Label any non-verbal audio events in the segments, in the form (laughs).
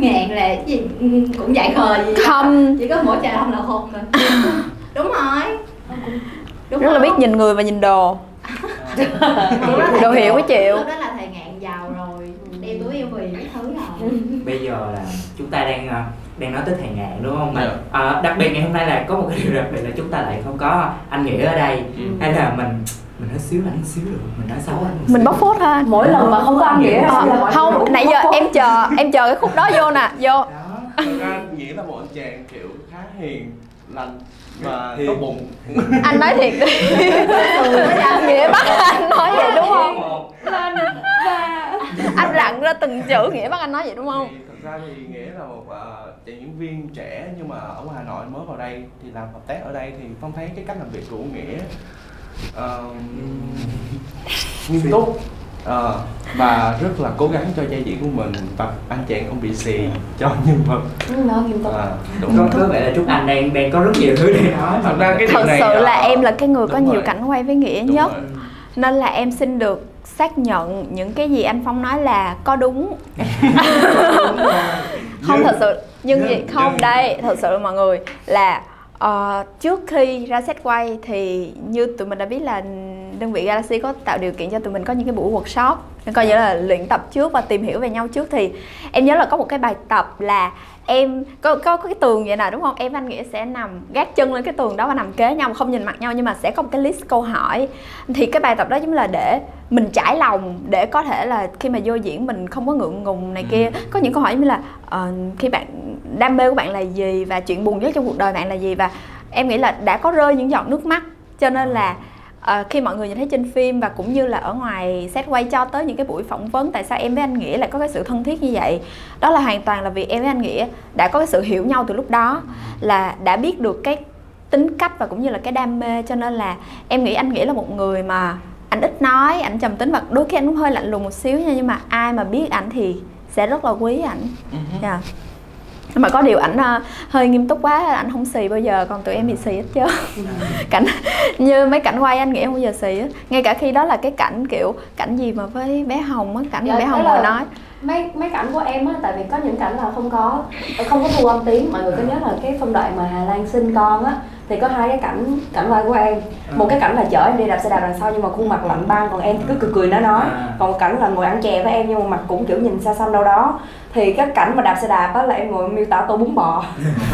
ngàn là cái gì? Ừ, cũng dạy khờ gì không. Chỉ có mỗi trà không là hôn thôi. (laughs) Đúng rồi. Đúng rất là biết nhìn người và nhìn đồ. (laughs) Đồ hiểu với chịu đó là thầy ngạn giàu rồi đeo túi yêu vì cái thứ rồi. Bây giờ là chúng ta đang ờ, đang nói tới thầy ngạn đúng không? Mà ờ, đặc biệt ngày hôm nay là có một cái điều đặc biệt là chúng ta lại không có anh nghĩa ở đây. Ừ. hay là mình mình nói xíu anh xíu được. Mình nói xấu anh mình bóc phốt ha mỗi lần mà không có ăn nghĩa Ờ, là không nãy giờ em chờ em chờ cái khúc đó vô nè vô. Đó. Thật ra nghĩa là một anh chàng kiểu khá hiền lành và Hiền. tốt bụng. Anh nói thiệt. Đi nghĩa bắt anh nói vậy đúng không? Anh rặn ra từng chữ nghĩa bắt anh nói vậy đúng không? Thì thật ra thì nghĩa là một ờ, chàng diễn viên trẻ nhưng mà ở Hà Nội mới vào đây thì làm hợp tác ở đây thì phong thấy cái cách làm việc của nghĩa ờ, nghiêm túc. Ờ, và rất là cố gắng cho vai diễn của mình và anh chàng không bị xì cho nhân vật. Nó nghiêm túc. À, đúng. Có rồi. có vẻ là Trúc Anh đang đang có rất nhiều thứ để nói. Thật ra cái thật này sự là ờ, em là cái người có đúng nhiều rồi. cảnh quay với nghĩa Đúng nhất. rồi. nên là em xin được xác nhận những cái gì anh phong nói là có đúng. (laughs) (laughs) Không? Thật sự. Nhưng Nhưng- gì? Không nhưng- đây thật sự mọi người là ờ, trước khi ra set quay thì như tụi mình đã biết là đơn vị Galaxy có tạo điều kiện cho tụi mình có những cái buổi workshop. Coi như là luyện tập trước và tìm hiểu về nhau trước. Thì em nhớ là có một cái bài tập là em có có, cái tường vậy nè đúng không? Em anh nghĩa sẽ nằm gác chân lên cái tường đó và nằm kế nhau không nhìn mặt nhau nhưng mà sẽ có một cái list câu hỏi. Thì cái bài tập đó giống như là để mình trải lòng để có thể là khi mà vô diễn mình không có ngượng ngùng này kia. Có những câu hỏi như là ờ, khi bạn đam mê của bạn là gì và chuyện buồn nhất trong cuộc đời bạn là gì? Và em nghĩ là đã có rơi những giọt nước mắt cho nên là ờ, khi mọi người nhìn thấy trên phim và cũng như là ở ngoài set quay cho tới những cái buổi phỏng vấn tại sao em với anh nghĩa lại có cái sự thân thiết như vậy đó là hoàn toàn là vì em với anh nghĩa đã có cái sự hiểu nhau từ lúc đó là đã biết được cái tính cách và cũng như là cái đam mê cho nên là em nghĩ anh nghĩa là một người mà anh ít nói ảnh trầm tính và đôi khi anh cũng hơi lạnh lùng một xíu nha nhưng mà ai mà biết ảnh thì sẽ rất là quý ảnh Ừ. Dạ. Nhưng mà có điều ảnh ờ, hơi nghiêm túc quá ảnh không xì bao giờ còn tụi em thì xì hết chứ (laughs) cảnh như mấy cảnh quay anh nghĩ không bao giờ xì á. Ngay cả khi đó là cái cảnh kiểu cảnh gì mà với bé hồng á cảnh mà Dạ, bé hồng ngồi nói. mấy mấy cảnh của em á tại vì có những cảnh là không có không có thu âm tiếng. Mọi người có nhớ là cái phân đoạn mà Hà Lan sinh con á thì có hai cái cảnh cảnh quay của em một cái cảnh là chở em đi đạp xe đạp đằng sau nhưng mà khuôn mặt lạnh băng còn em thì cứ cười cười nói nói. À. còn một cảnh là ngồi ăn chè với em nhưng mà mặt cũng kiểu nhìn xa xăm đâu đó. Thì cái cảnh mà đạp xe đạp á là em ngồi miêu tả tô bún bò.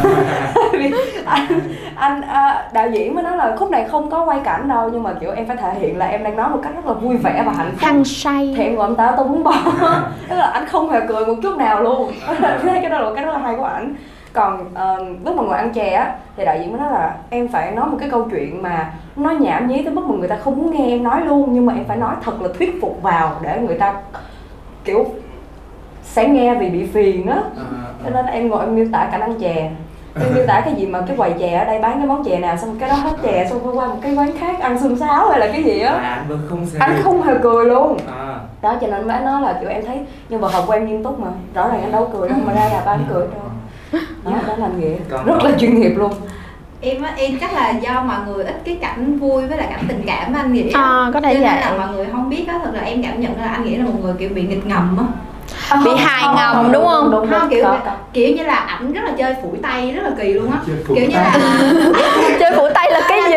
(laughs) Vì anh anh à, đạo diễn mới nói là khúc này không có quay cảnh đâu nhưng mà kiểu em phải thể hiện là em đang nói một cách rất là vui vẻ và hạnh phúc. Hăng say. Thì em gọi anh ta tô bún bò. (laughs) Tức là anh không hề cười một chút nào luôn. (laughs) Thấy cái đó là một cái rất là hay của ảnh còn ờ, lúc mà ngồi ăn chè á thì đạo diễn mới nói là em phải nói một cái câu chuyện mà nó nhảm nhí tới mức mà người ta không muốn nghe em nói luôn nhưng mà em phải nói thật là thuyết phục vào để người ta kiểu sẽ nghe vì bị phiền á. Ờ, cho nên em ngồi em miêu tả cảnh ăn chè. Em miêu tả cái gì mà cái quầy chè ở đây bán cái món chè nào xong cái đó hết chè xong phải qua một cái quán khác ăn xương sáo hay là cái gì á. Anh không xì anh không hề cười luôn. À, đó cho nên mới nói là kiểu em thấy nhân vật học của em nghiêm túc mà. Rõ ràng anh đâu cười đâu mà ra là ba anh cười đâu đó, đó là nghĩa Còn- rất là chuyên nghiệp luôn. Em á em chắc là do mọi người ít cái cảnh vui với lại cảnh tình cảm anh nghĩa. À, có thể Cho nên vậy. là mọi người không biết á thật là em cảm nhận là anh nghĩa là một người kiểu bị nghịch ngầm á. Bị hài ngầm, đúng không? đúng, không đúng, kiểu có, có. kiểu như là ảnh rất là chơi phủi tay rất là kỳ luôn á. Phủi kiểu như là (laughs) chơi phủ tay là cái gì?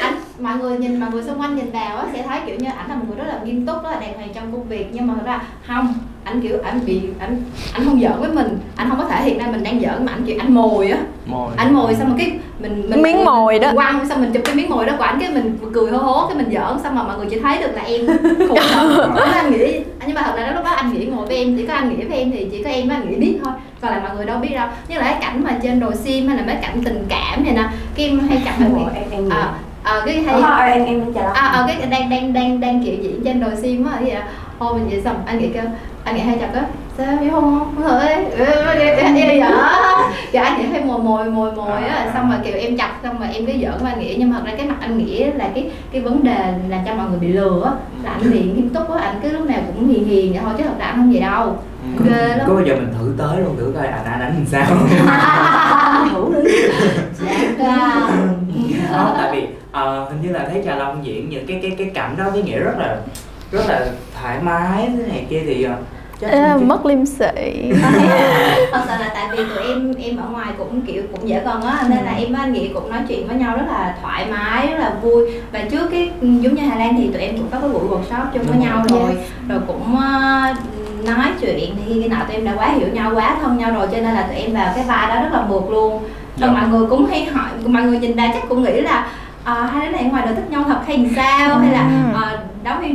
Ảnh mọi người nhìn mọi người xung quanh nhìn vào á sẽ thấy kiểu như ảnh là một người rất là nghiêm túc rất là đàng hoàng trong công việc. Nhưng mà thật ra không ảnh kiểu ảnh bị ảnh ảnh không giỡn với mình. Ảnh không có thể hiện ra mình đang giỡn mà ảnh kiểu ảnh mồi á. Mồi. Ảnh mồi xong rồi cái mình mình Miếng mồi đó. quăng xong mình chụp cái miếng mồi đó của ảnh cái mình cười hô hố cái mình giỡn xong mà mọi người chỉ thấy được là em (laughs) khùng. Thật đó anh nghĩ nhưng mà thật ra lúc đó anh nghĩ ngồi với em chỉ có anh nghĩ với em thì chỉ có em với anh nghĩ biết thôi. Còn lại mọi người đâu biết đâu. Như là cái cảnh mà trên đồi sim hay là mấy cảnh tình cảm này nè cái em hay mình rồi, em em à, à, cái hay Ờ, em em chào. À, à cái đang đang đang đang kiểu diễn trên đồi sim á vậy à thôi mình vậy xong anh nghĩ kêu anh nghĩ hay chặt á. Sao biết không? Không thôi vậy? (laughs) Dạ anh nghĩ hay mồi mồi mồi mồi á. Xong mà kiểu em chặt xong mà em cứ giỡn với anh nghĩ. Nhưng mà thật ra cái mặt anh nghĩ là cái cái vấn đề làm cho mọi người bị lừa á. Là anh bị nghiêm túc á. Anh cứ lúc nào cũng hiền hiền vậy thôi chứ thật ra anh không vậy đâu. Ừ. ghê lắm. Có bao giờ mình thử tới luôn thử coi anh anh đánh làm sao? (laughs) Thử đi. Đó tại vì ờ, hình như là thấy trà long diễn những cái cái cái cảnh đó với nghĩa rất là rất là thoải mái thế này kia thì ờ, Ê, mất liêm sĩ thật sự là tại vì tụi em em ở ngoài cũng kiểu cũng dễ gần á nên là em với anh nghĩa cũng nói chuyện với nhau rất là thoải mái rất là vui. Và trước cái giống như Hà Lan thì tụi em cũng có cái buổi workshop chung với nhau rồi. rồi. Cũng ờ, nói chuyện thì khi nào tụi em đã quá hiểu nhau quá thân nhau rồi cho nên là tụi em vào cái vai đó rất là mượt luôn. Dạ. rồi mọi người cũng hay hỏi mọi người nhìn ra chắc cũng nghĩ là à, hai đứa này ngoài đời thích nhau thật hay sao? Hay là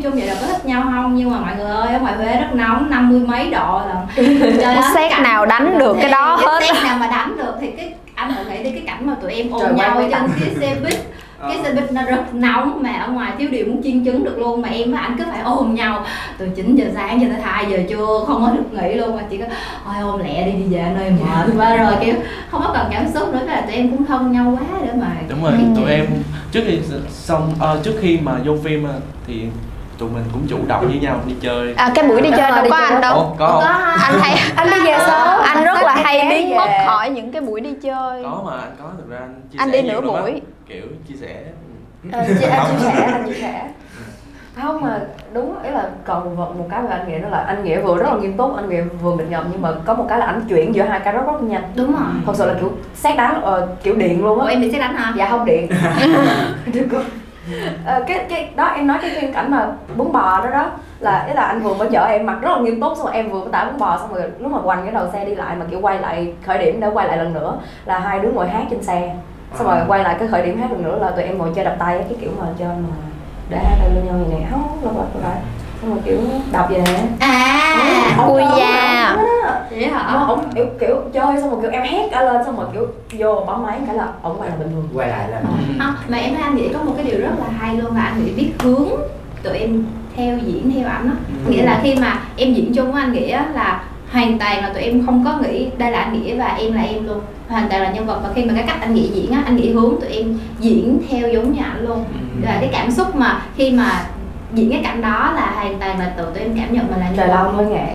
Ừ. à, chung vậy là có thích nhau không nhưng mà mọi người ơi ở ngoài Huế rất nóng năm mươi mấy độ là Trời Có ơi, xét cảnh- nào đánh được cái đó thì hết. cái xét nào mà đánh được thì cái anh thử nghĩ đi cái cảnh mà tụi em Trời ôm nhau ở trên cái xe buýt cái xe buýt nó rất nóng mà ở ngoài thiếu điều muốn chiên trứng được luôn mà em với anh cứ phải ôm nhau từ 9 giờ sáng cho tới 2 giờ trưa không có được nghỉ luôn mà chỉ có ôi ôm lẹ đi đi về nơi mệt quá rồi kiểu không có cần cảm xúc nữa là tụi em cũng thân nhau quá để mà đúng rồi tụi chuyện. em trước khi xong ờ, trước khi mà vô phim ờ, thì tụi mình cũng chủ động với nhau đi chơi. À, cái buổi đi chơi đâu có anh đâu. Ủa, có không? anh. Hay anh đi về sớm. Anh rất là hay biến mất khỏi những cái buổi đi chơi. Có mà anh có thực ra anh chia Anh sẻ đi nửa buổi. kiểu chia sẻ. Ờ, chị- anh chia sẻ anh chia sẻ không mà đúng ý là còn một một cái mà anh nghĩ đó là anh nghĩa vừa rất là nghiêm túc anh nghĩa vừa nghịch ngợm nhưng mà có một cái là anh chuyển giữa hai cái rất rất nhanh. Đúng rồi. Thật sự là kiểu xét đánh ờ, kiểu điện luôn Ủa á em bị xét đánh hả? Dạ không điện. (laughs) (laughs) Ờ, cái cái đó em nói cái phim cảnh mà bún bò đó đó là ý là anh vừa mới chở em mặc rất là nghiêm túc xong rồi em vừa mới tải bún bò xong rồi lúc mà quanh cái đầu xe đi lại mà kiểu quay lại khởi điểm để quay lại lần nữa là hai đứa ngồi hát trên xe. Xong rồi quay lại cái khởi điểm hát lần nữa là tụi em ngồi chơi đập tay cái kiểu mà chơi mà để hai tay lên nhau như này không lâu lại lại xong rồi kiểu đập vậy nè. À ông da. vậy hả? Mà ông kiểu, kiểu chơi xong rồi kiểu em hét cả lên xong rồi kiểu vô bấm máy cái là ông quay là bình thường. Quay lại là không mà em thấy anh nghĩ có một cái điều rất là hay luôn là anh nghĩ biết hướng tụi em theo diễn theo ảnh á. Ừ. nghĩa là khi mà em diễn chung với anh nghĩa á, là hoàn toàn là tụi em không có nghĩ đây là anh nghĩa và em là em luôn. Hoàn toàn là nhân vật. Và khi mà cái cách anh nghĩa diễn á anh nghĩa hướng tụi em diễn theo giống như ảnh luôn. Ừ. là cái cảm xúc mà khi mà diễn cái cảnh đó là hoàn toàn là tự tụi em cảm nhận mình là nhân trời vật lâu mới ngại